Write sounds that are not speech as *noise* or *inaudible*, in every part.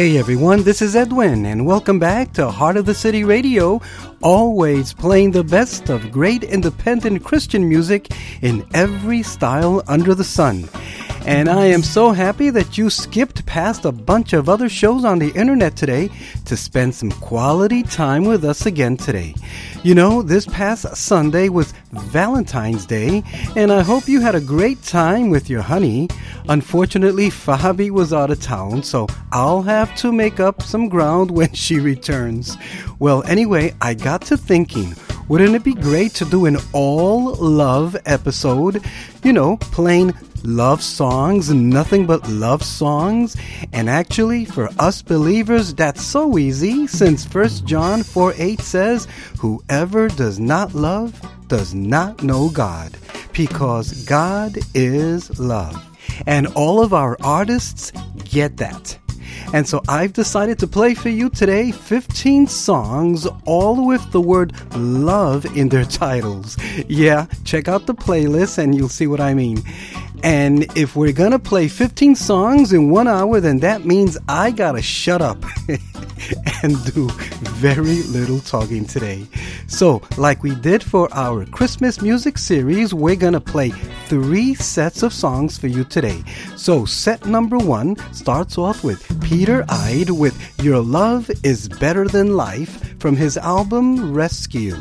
Hey everyone, this is Edwin, and welcome back to Heart of the City Radio, always playing the best of great independent Christian music in every style under the sun. And I am so happy that you skipped past a bunch of other shows on the internet today to spend some quality time with us again today. You know, this past Sunday was Valentine's Day, and I hope you had a great time with your honey. Unfortunately, Fabi was out of town, so I'll have to make up some ground *laughs* when she returns. Well, anyway, I got to thinking. Wouldn't it be great to do an all love episode? You know, playing love songs, nothing but love songs. And actually, for us believers, that's so easy since 1 John 4 8 says, Whoever does not love does not know God, because God is love. And all of our artists get that. And so I've decided to play for you today 15 songs, all with the word love in their *laughs* titles. Yeah, check out the playlist and you'll see what I mean. And if we're gonna play 15 songs in one hour, then that means I gotta shut up *laughs* and do very little talking today. So, like we did for our Christmas music series, we're gonna play three sets of songs for you today. So, set number one starts off with Peter Ide with Your Love is Better Than Life from his album Rescue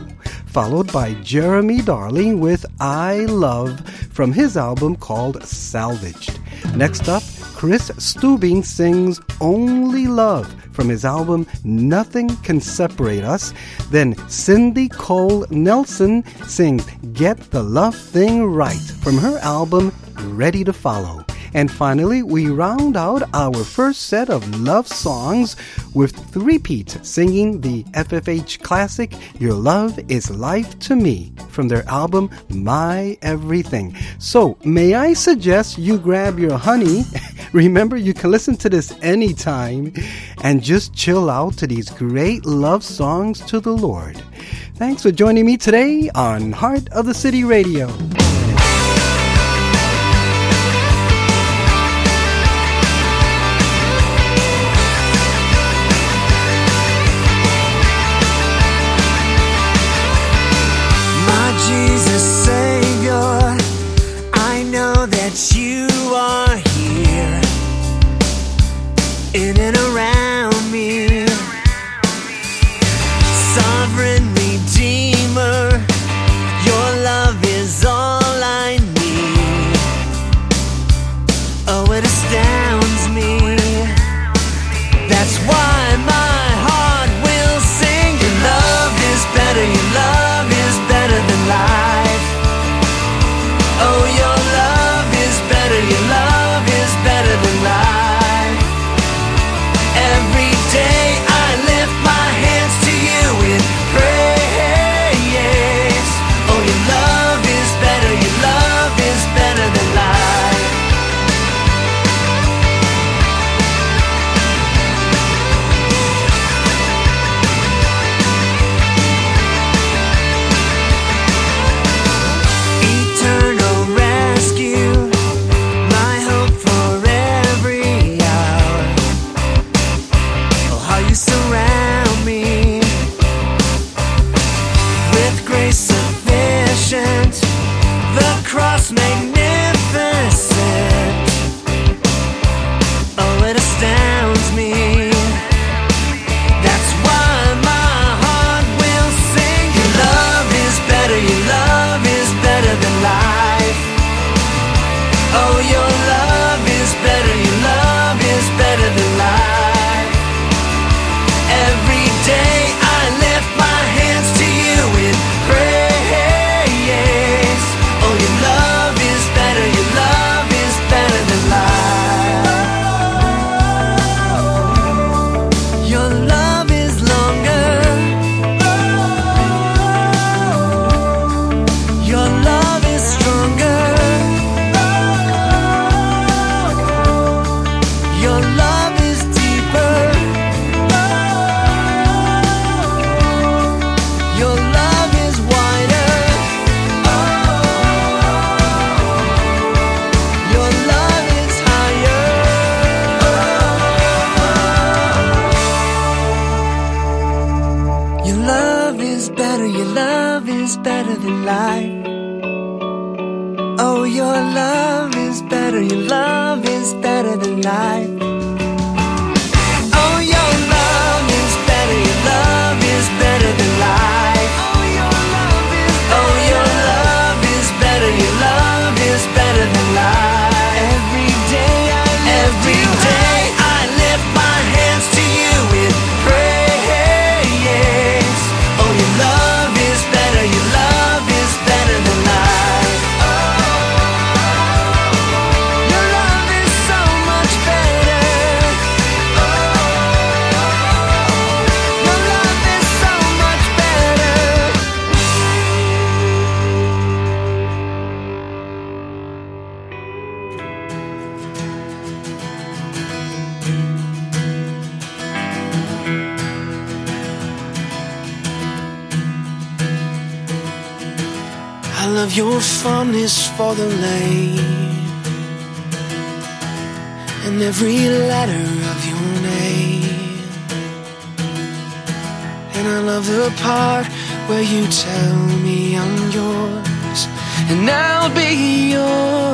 followed by Jeremy Darling with I Love from his album called Salvaged. Next up, Chris Stubing sings Only Love from his album Nothing Can Separate Us. Then Cindy Cole Nelson sings Get the Love Thing Right from her album Ready to Follow. And finally, we round out our first set of love songs with Three Pete singing the FFH classic Your Love is Life to Me from their album My Everything. So, may I suggest you grab your honey? *laughs* Remember, you can listen to this anytime and just chill out to these great love songs to the Lord. Thanks for joining me today on Heart of the City Radio. Tell me I'm yours and I'll be yours.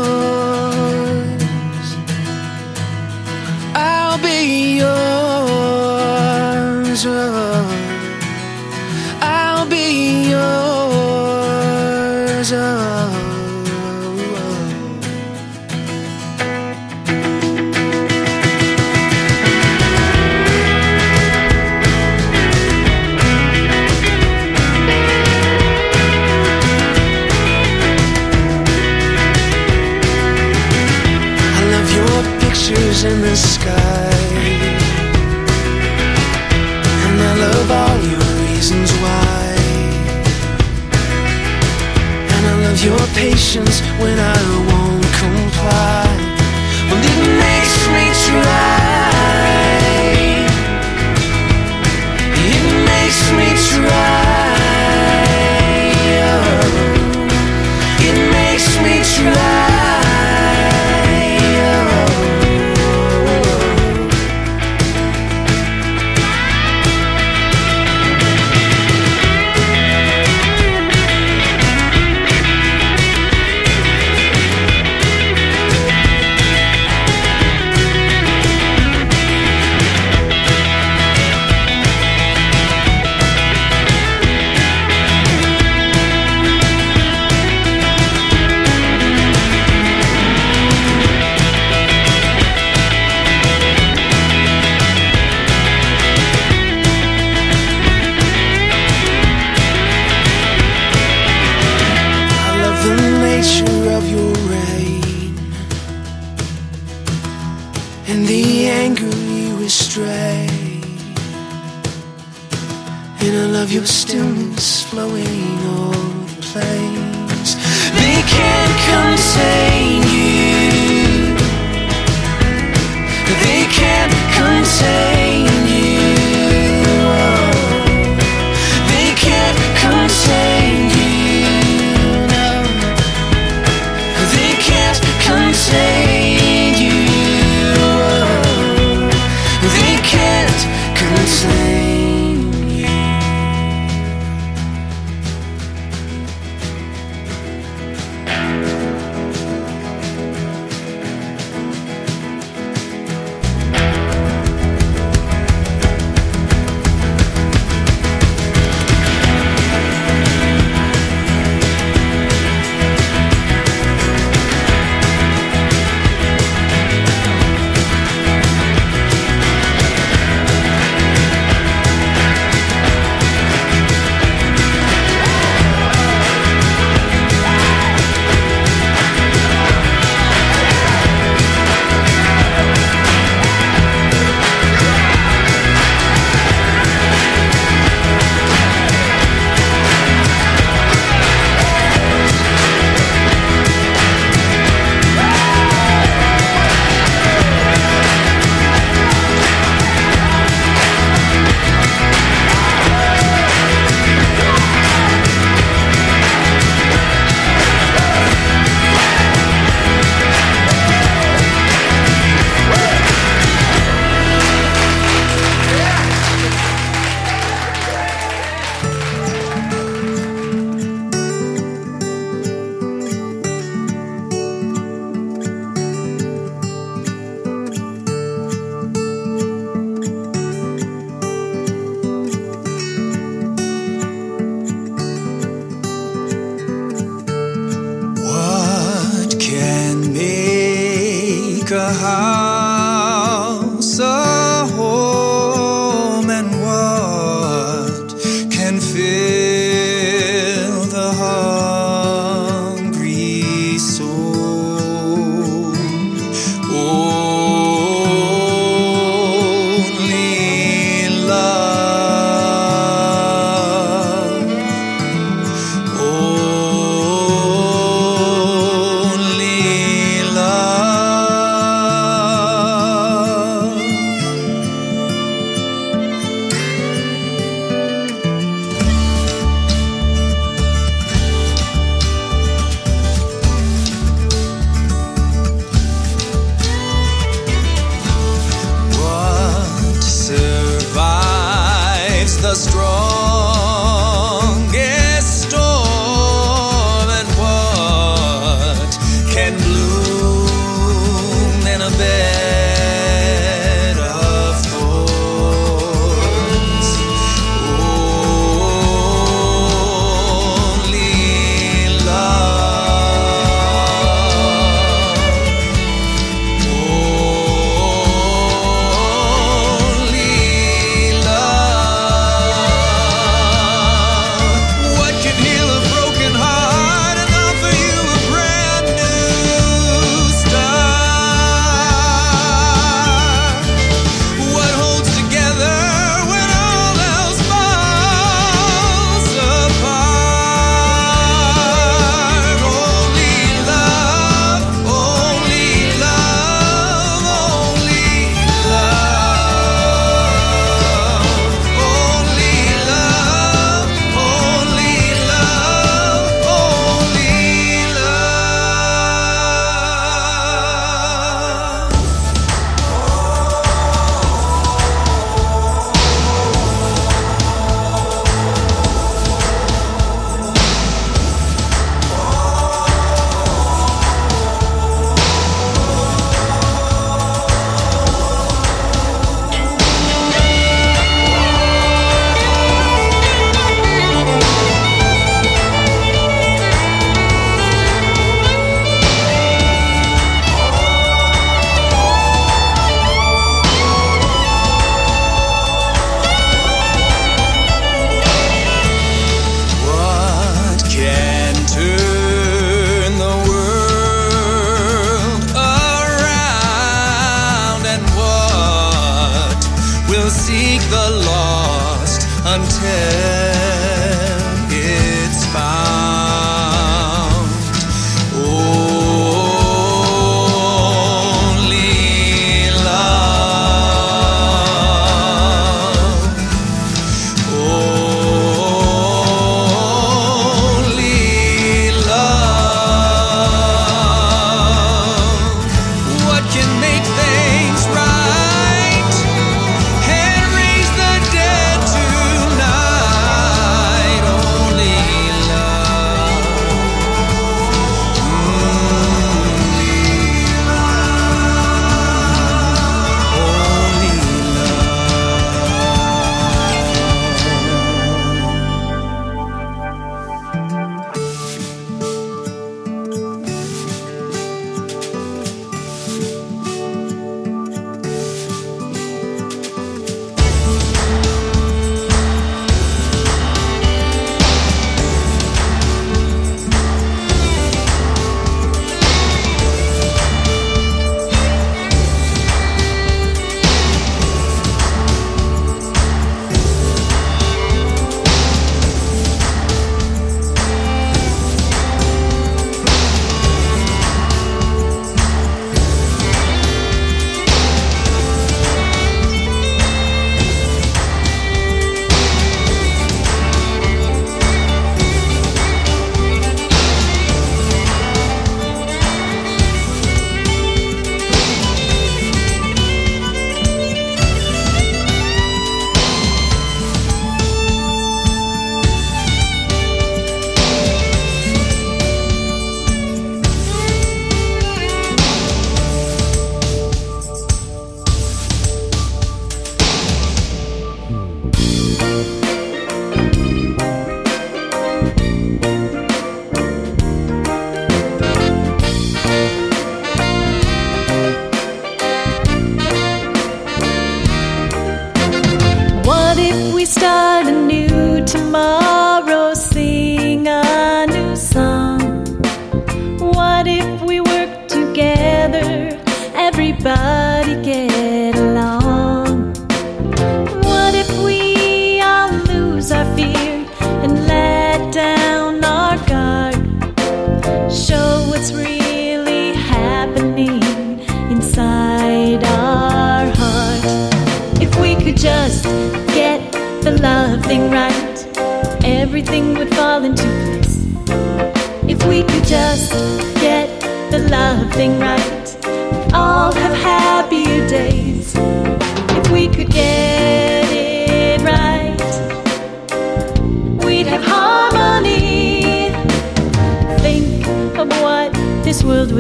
It's fine.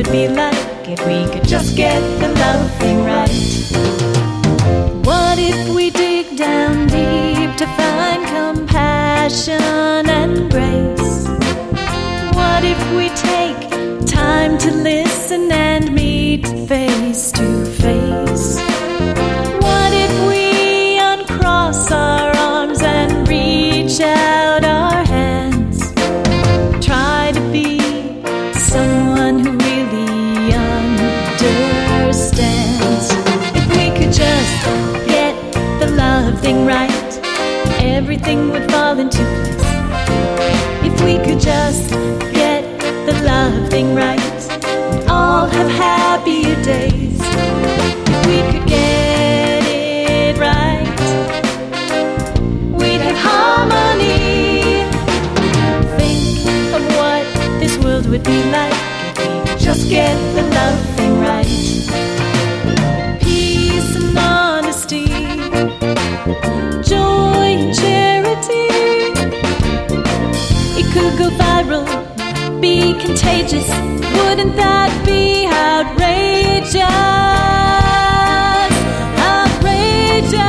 Would be like if we could just get the love thing right. What if we dig down deep to find compassion and grace? What if we take time to listen and meet face face? Contagious. Wouldn't that be outrageous? Outrageous.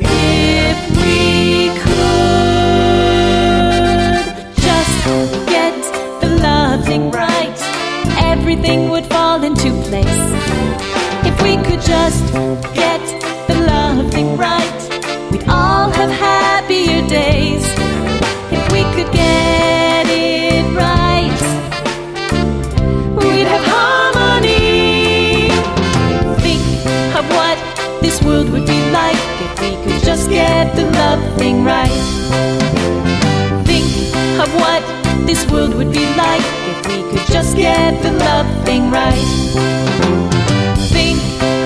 If we could just get the love thing right, everything would fall into place. If we could just get the love thing right. Think of what this world would be like if we could just get the love thing right. Think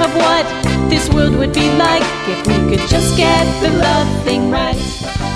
of what this world would be like if we could just get the love thing right.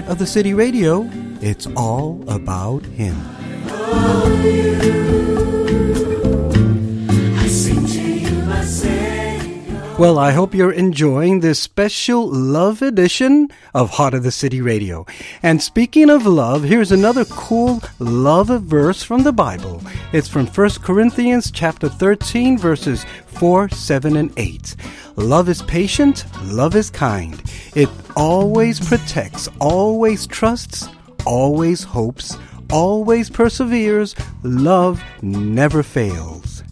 Heart of the City Radio, it's all about Him. Well, I hope you're enjoying this special love edition of Heart of the City Radio. And speaking of love, here's another cool love verse from the Bible. It's from 1 Corinthians chapter 13 verses 4, 7 and 8. Love is patient, love is kind. It always protects, always trusts, always hopes, always perseveres. Love never fails.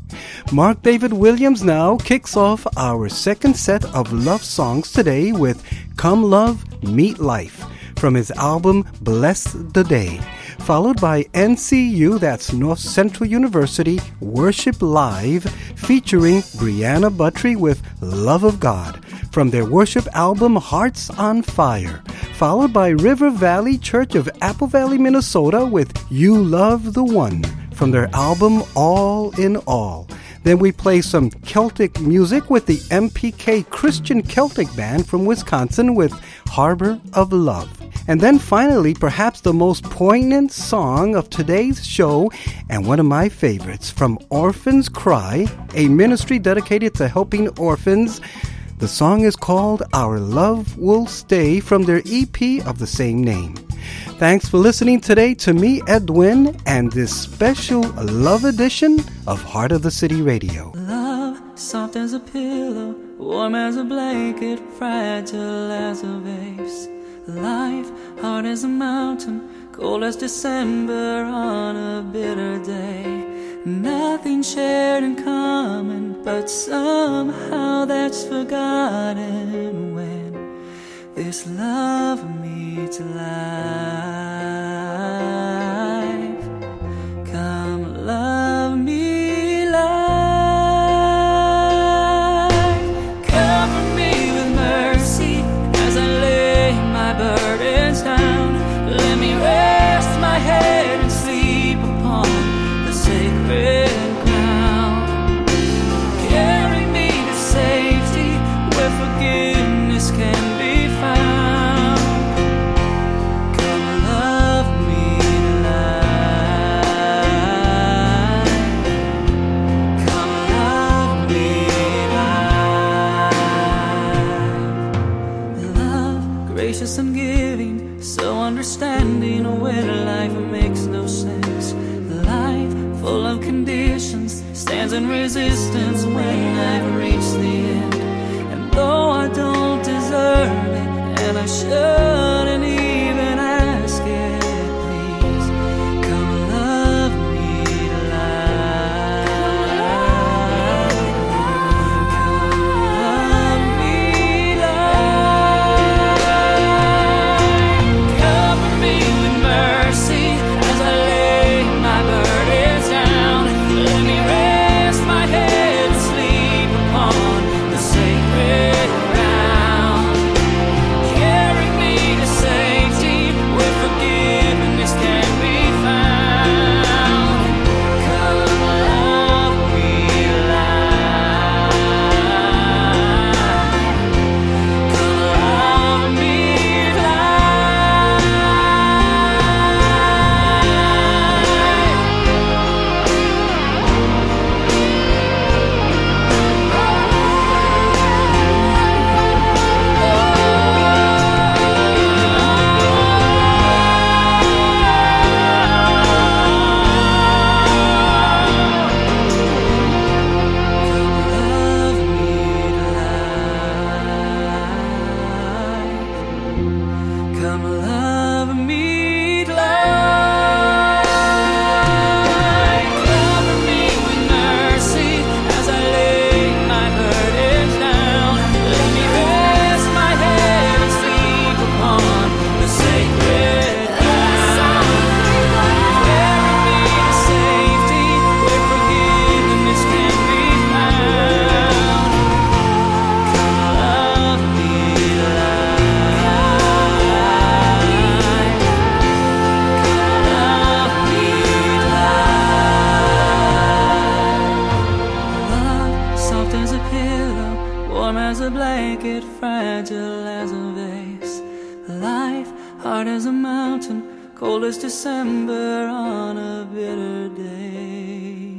Mark David Williams now kicks off our second set of love songs today with Come Love, Meet Life from his album Bless the Day, followed by NCU, that's North Central University, Worship Live, featuring Brianna Buttry with Love of God from their worship album Hearts on Fire, followed by River Valley Church of Apple Valley, Minnesota with You Love the One from their album All in All. Then we play some Celtic music with the MPK Christian Celtic Band from Wisconsin with Harbor of Love. And then finally, perhaps the most poignant song of today's show, and one of my favorites, from Orphans Cry, a ministry dedicated to helping orphans. The song is called Our Love Will Stay from their EP of the same name. Thanks for listening today to me, Edwin, and this special love edition of Heart of the City Radio. Love, soft as a pillow, warm as a blanket, fragile as a vase. Life, hard as a mountain, cold as December on a bitter day. Nothing shared in common, but somehow that's forgotten when this love meets life. pillow, warm as a blanket, fragile as a vase. Life, hard as a mountain, cold as December on a bitter day.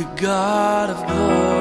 The God of glory.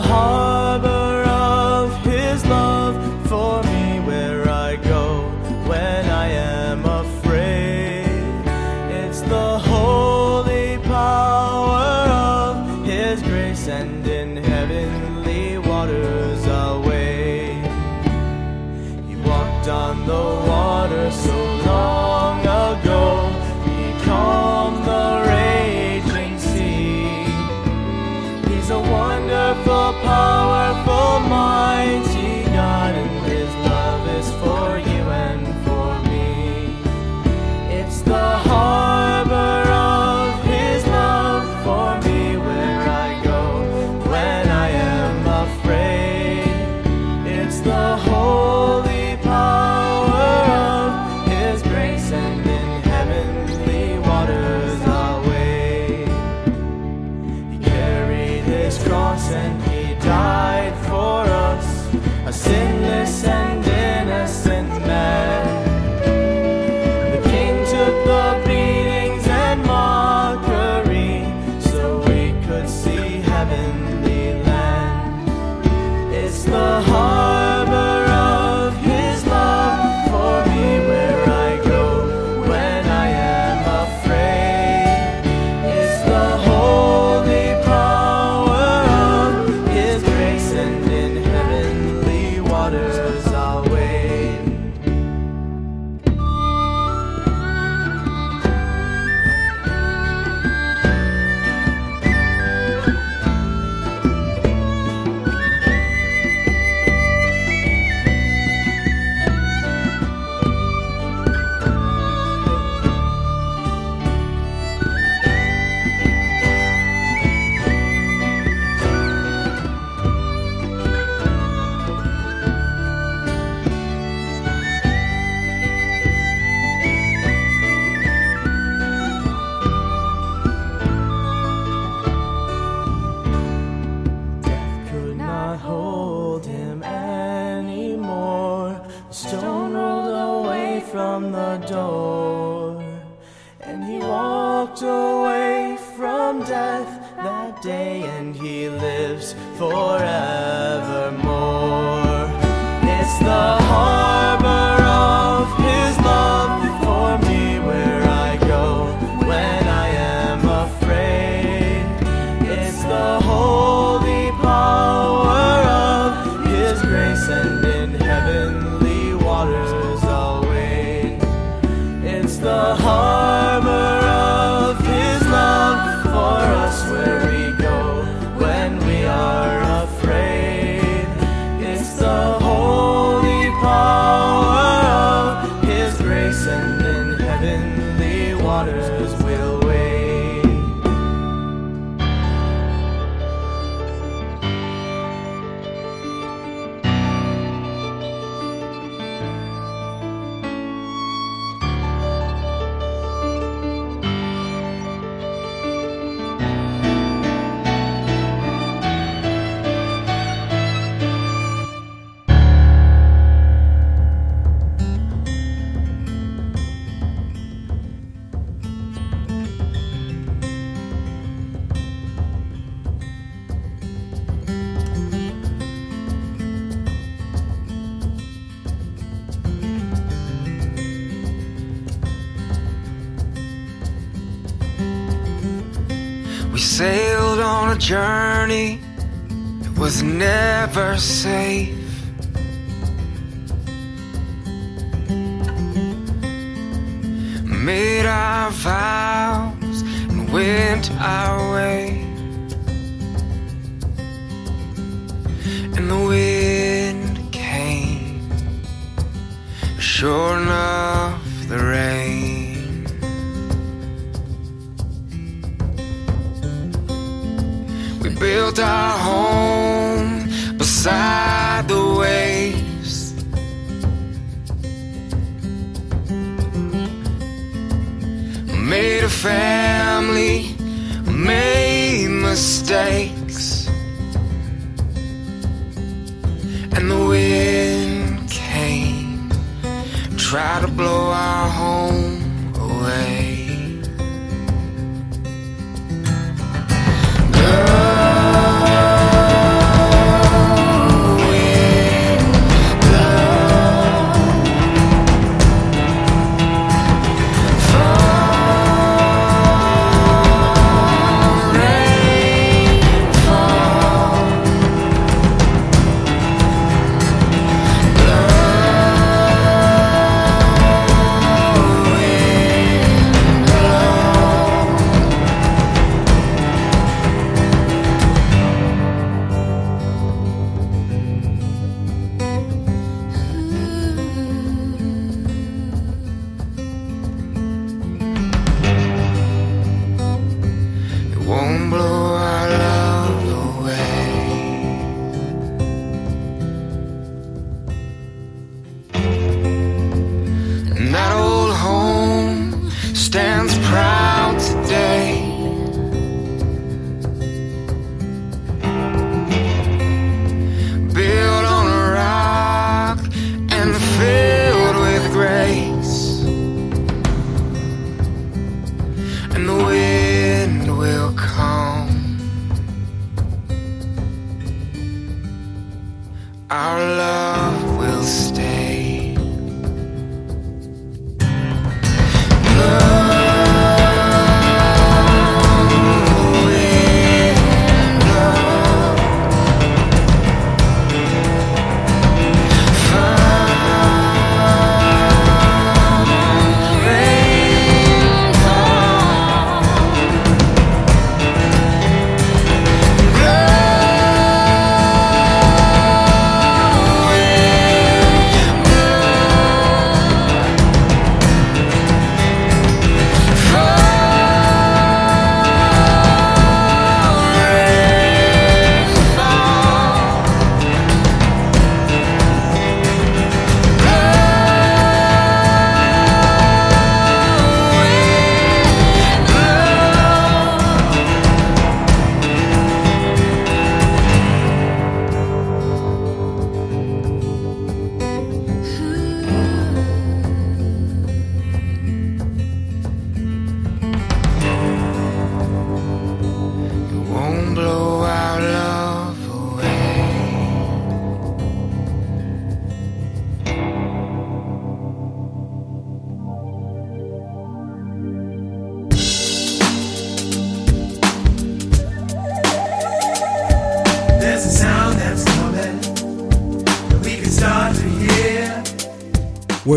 Harbor Stone rolled away from the door, and he walked away from death that day, and he lives forevermore. It's the journey it was never safe. Made our vows and went our way. And the wind came, sure enough, the rain. our home beside the waves. Made a family, made mistakes, and the wind came, tried to blow our home away.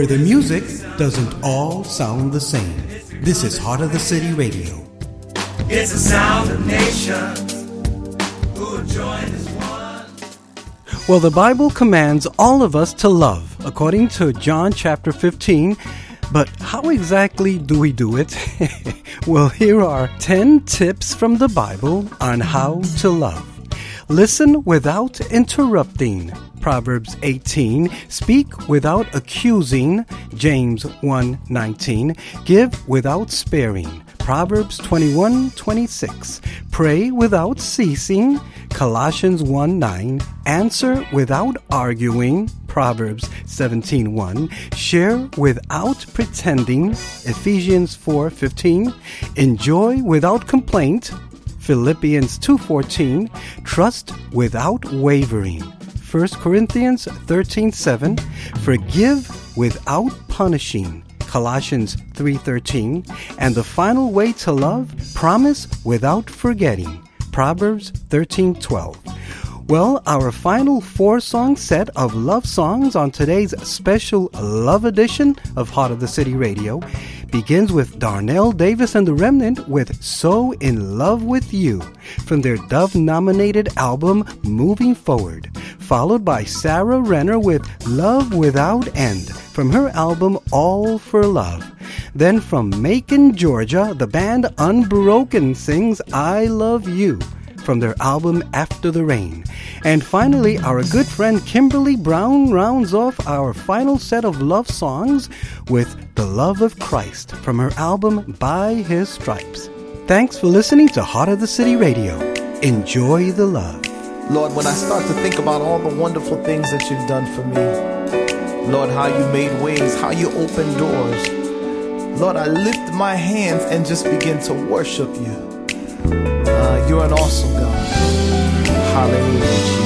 Where the music doesn't all sound the same. This is Heart of the City Radio. It's the sound of nations who join as one. Well, the Bible commands all of us to love, according to John chapter 15. But how exactly do we do it? *laughs* well, here are 10 tips from the Bible on how to love. Listen without interrupting. Proverbs 18. Speak without accusing. James 1:19. Give without sparing. Proverbs 21:26. Pray without ceasing. Colossians 1:9. Answer without arguing. Proverbs 17:1. Share without pretending. Ephesians 4:15. Enjoy without complaint. Philippians 2:14. Trust without wavering. 1 Corinthians 13:7. Forgive without punishing. Colossians 3:13, and the final way to love, promise without forgetting. Proverbs 13:12. Well, our final four song set of love songs on today's special love edition of Heart of the City Radio begins with Darnell Davis and the Remnant with So in Love with You from their Dove nominated album Moving Forward, followed by Sarah Renner with Love Without End from her album All for Love. Then from Macon, Georgia, the band Unbroken sings I Love You from their album After the Rain. And finally, our good friend Kimberly Brown rounds off our final set of love songs with The Love of Christ from her album By His Stripes. Thanks for listening to Heart of the City Radio. Enjoy the love. Lord, when I start to think about all the wonderful things that you've done for me, Lord, how you made ways, how you opened doors, Lord, I lift my hands and just begin to worship you. Uh, you're an awesome God. Hallelujah,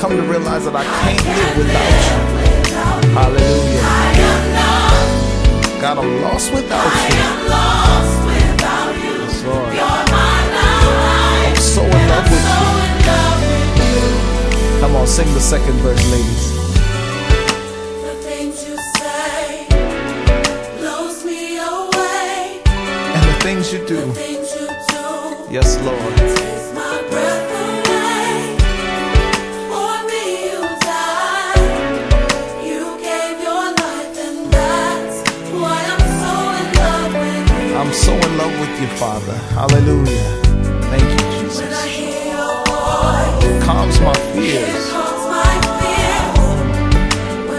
come to realize that I can't live without you. Hallelujah. I am not. God, I'm lost without you. I you. am lost without you. Yes, Lord. You're my life. I'm so in love with you. in love with you. Come on, sing the second verse, ladies. The things you say blows me I'm so in love with you, Father. Hallelujah. Thank you, Jesus. voice, Calms my it fears. calms my fears. I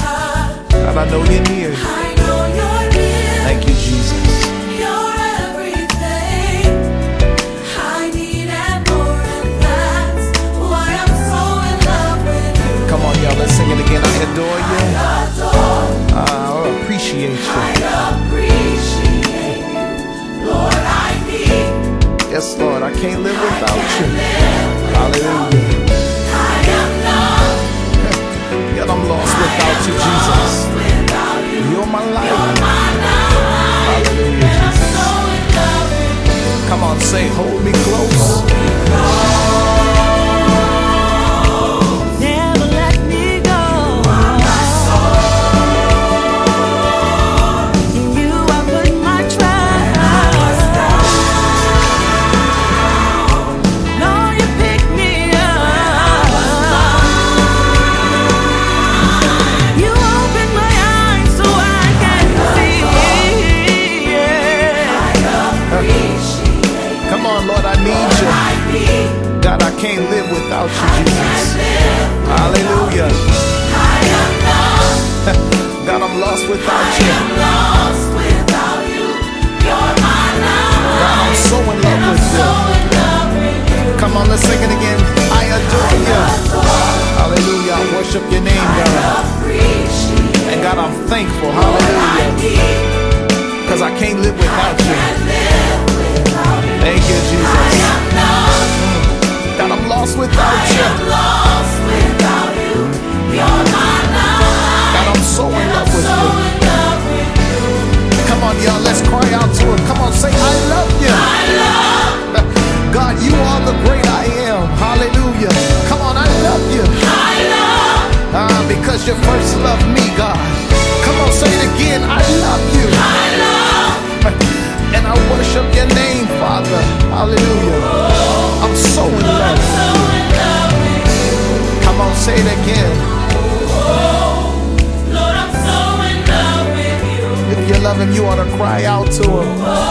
touch, God, I know you're near. I know you're near. Thank you, Jesus. You're everything I need and more, and that's why I'm so in love with you. Come on, y'all. Let's sing it again. I adore you. Adore, I appreciate you. I Yes, Lord. I can't live without you. Live Hallelujah. I am not Yet I'm lost without you, Jesus. without you. You're my life. My life, Hallelujah, Jesus. so. Come on, say, hold me close. Never without you, Jesus. Hallelujah. *laughs* God, I'm lost without you. Lost without you. God, I'm so in love with you. Come on, let's sing it again. I adore you. Hallelujah. I worship your name, God. And God, I'm thankful. Hallelujah. Because I can't live without you. Thank you, Jesus. God, I'm lost without you. God, I'm so in love with you. Come on, y'all, let's cry out to him. Come on, say, I love you. I love. God, you are the great I am. Hallelujah. Come on, I love you. I love. Ah, because you first loved me, God. Come on, say it again. I love you. I love. And I worship your name, Father. Hallelujah. I'm so in love cry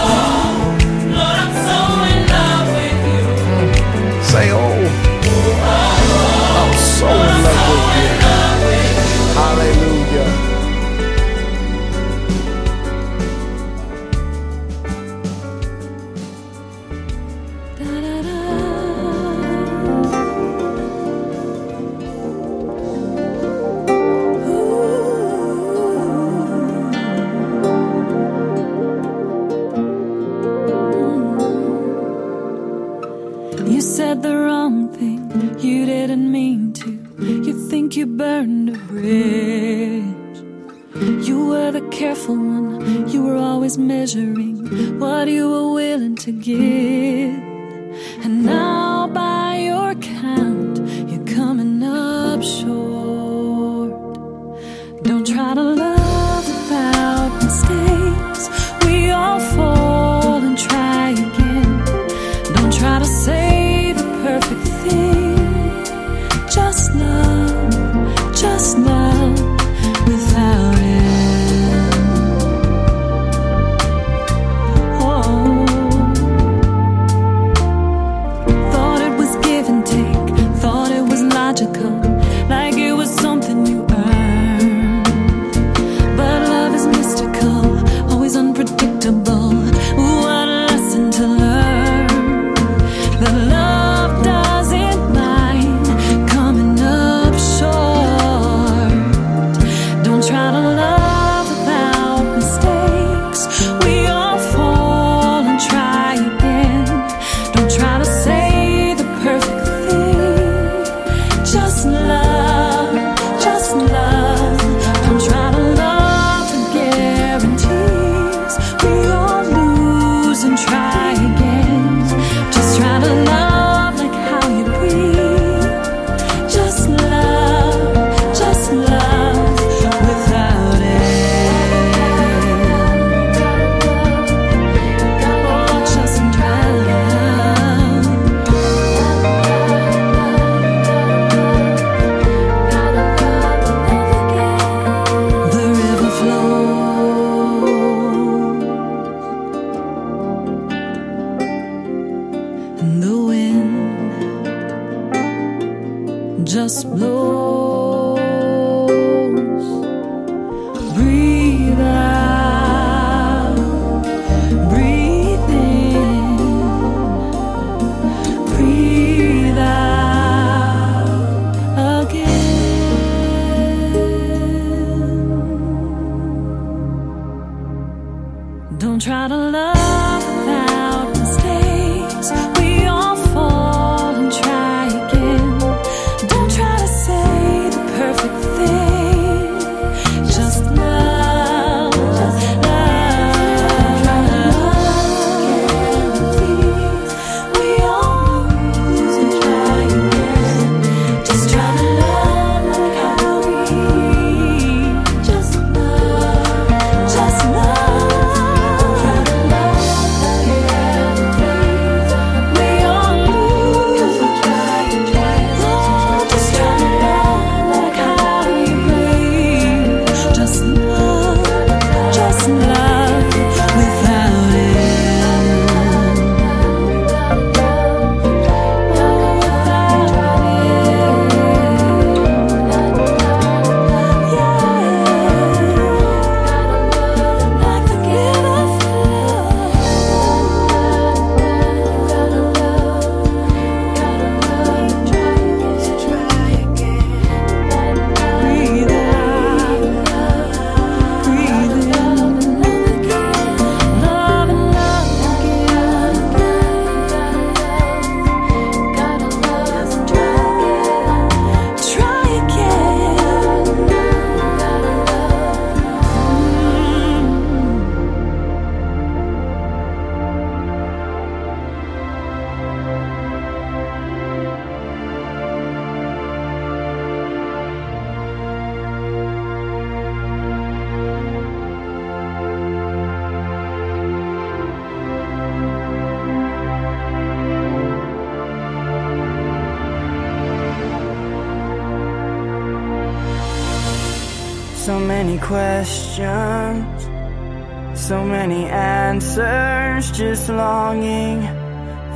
questions, so many answers, just longing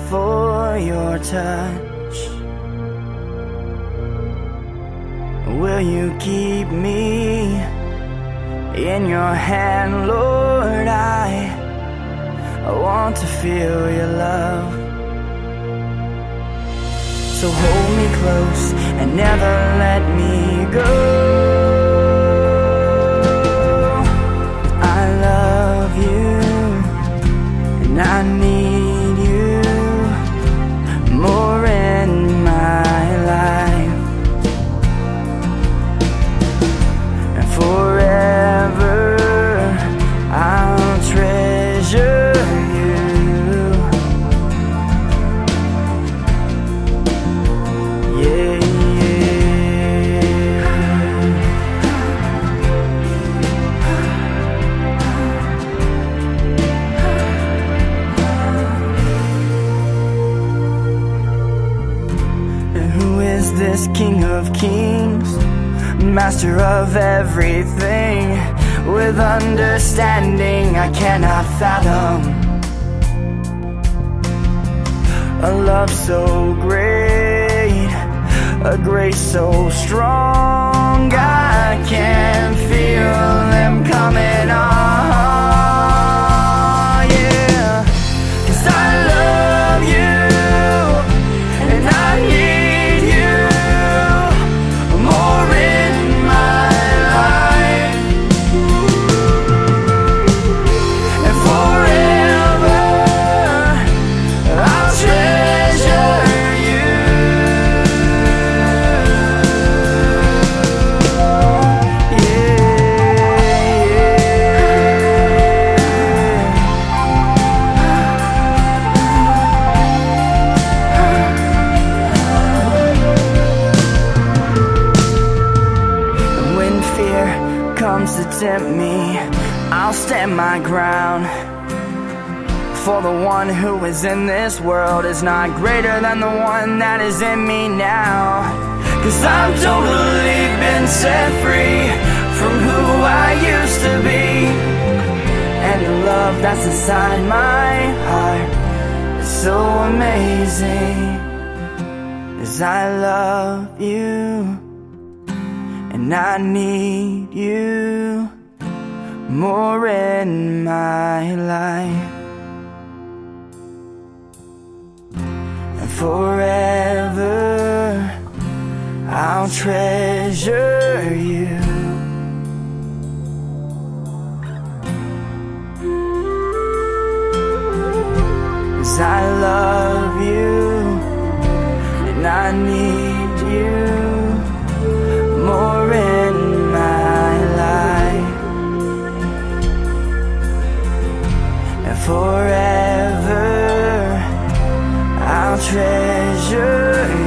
for your touch. Will you keep me in your hand, Lord? I, I want to feel your love. So hold me close and never let me go. Master of everything. With understanding I cannot fathom. A love so great, a grace so strong. I can feel them coming on. Is in this world is not greater than the one that is in me now. Cause I've totally been set free from who I used to be. And the love that's inside my heart is so amazing. As I love you and I need you more in my life. Forever I'll treasure you. Cause I love you and I need you more in my life. And forever treasure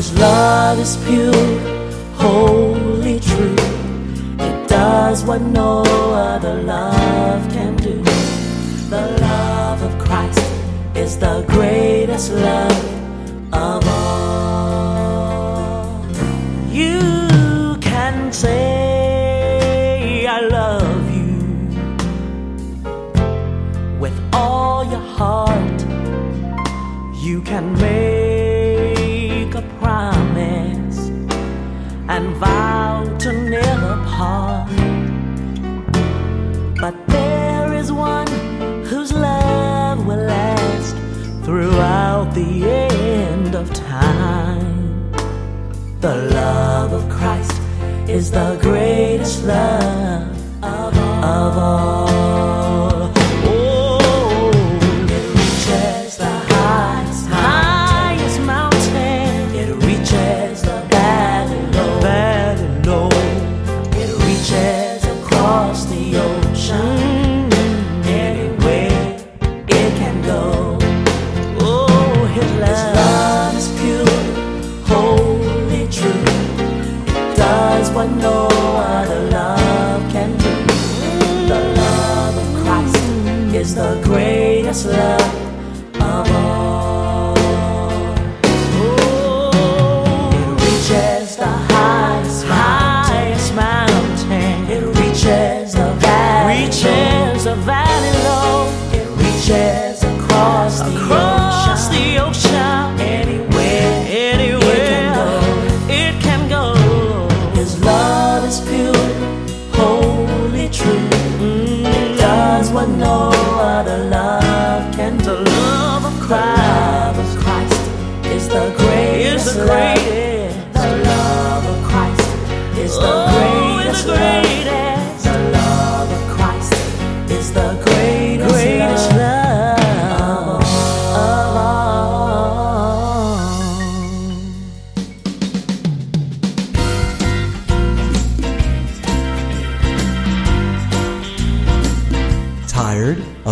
His love is pure, holy, true. It does what no other love can do. The love of Christ is the greatest love of Christ is the greatest love of all. Greatest love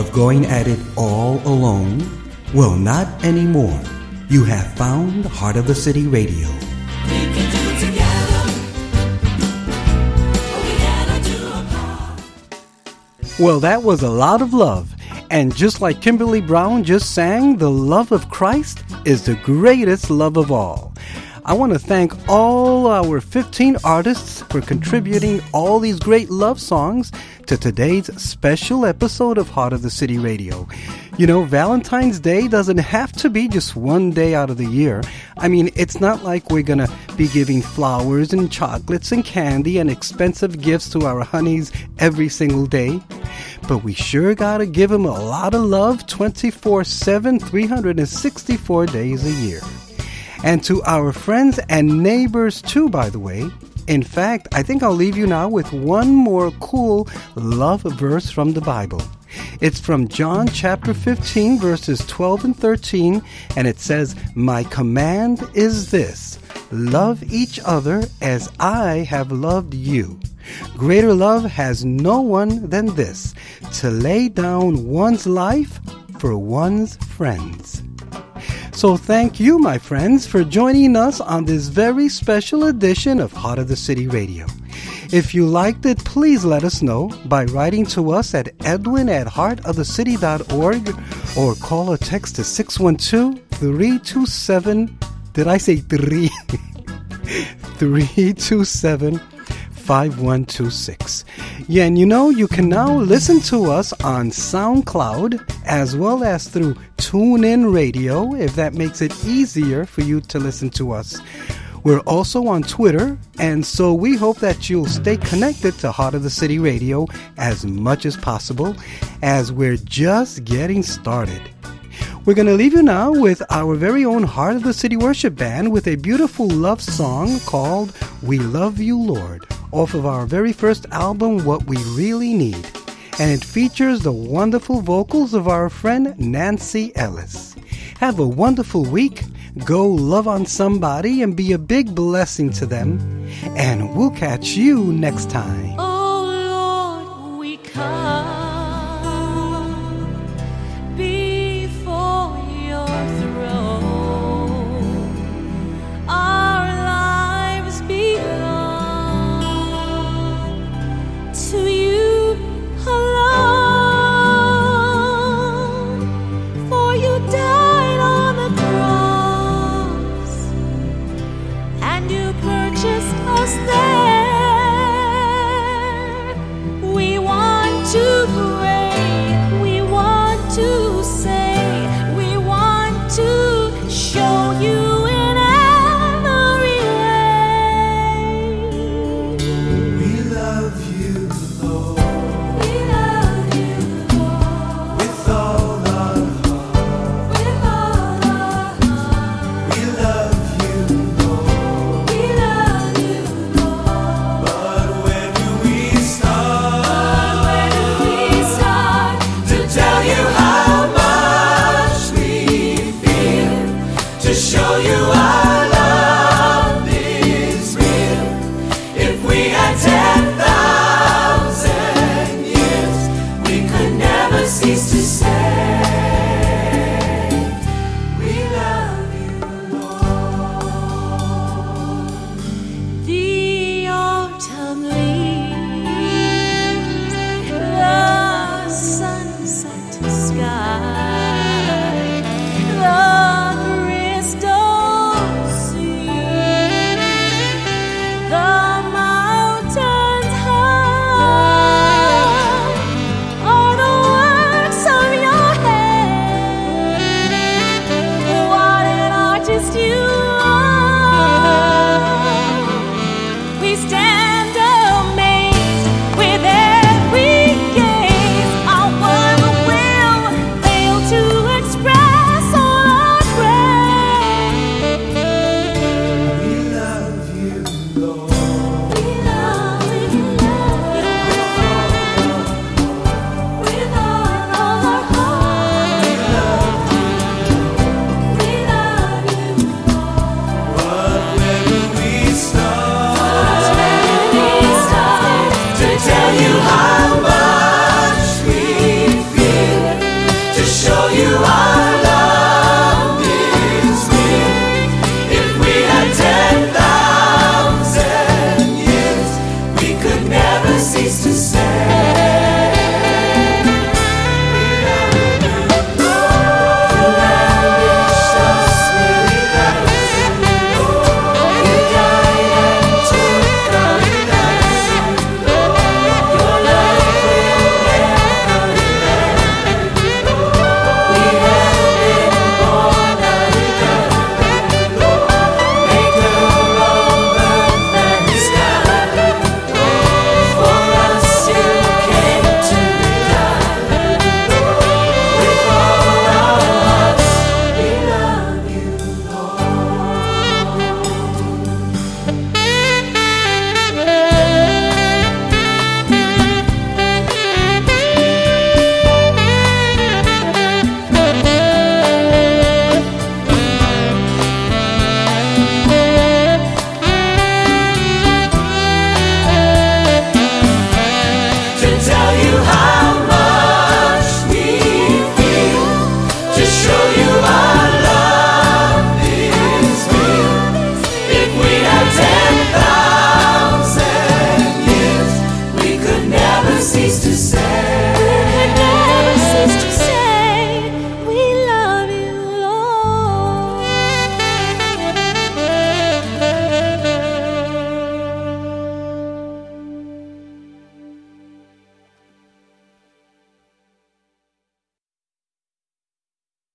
of going at it all alone? Well, not anymore. You have found Heart of the City Radio. Well, that was a lot of love. And just like Kimberly Brown just sang, the love of Christ is the greatest love of all. I want to thank all our 15 artists for contributing all these great love songs to today's special episode of Heart of the City Radio. You know, Valentine's Day doesn't have to be just one day out of the year. I mean, it's not like we're gonna be giving flowers and chocolates and candy and expensive gifts to our honeys every single day. But we sure gotta give them a lot of love 24 7, 364 days a year. And to our friends and neighbors, too, by the way. In fact, I think I'll leave you now with one more cool love verse from the Bible. It's from John chapter 15, verses 12 and 13, and it says, My command is this Love each other as I have loved you. Greater love has no one than this to lay down one's life for one's friends. So thank you, my friends, for joining us on this very special edition of Heart of the City Radio. If you liked it, please let us know by writing to us at edwin at heartofthecity.org or call or text to 612-327, did I say three? *laughs* 327 5126. Yeah, and you know, you can now listen to us on SoundCloud as well as through TuneIn Radio if that makes it easier for you to listen to us. We're also on Twitter, and so we hope that you'll stay connected to Heart of the City Radio as much as possible as we're just getting started. We're going to leave you now with our very own Heart of the City Worship Band with a beautiful love song called We Love You, Lord, off of our very first album, What We Really Need. And it features the wonderful vocals of our friend Nancy Ellis. Have a wonderful week. Go love on somebody and be a big blessing to them. And we'll catch you next time. Oh Lord, we come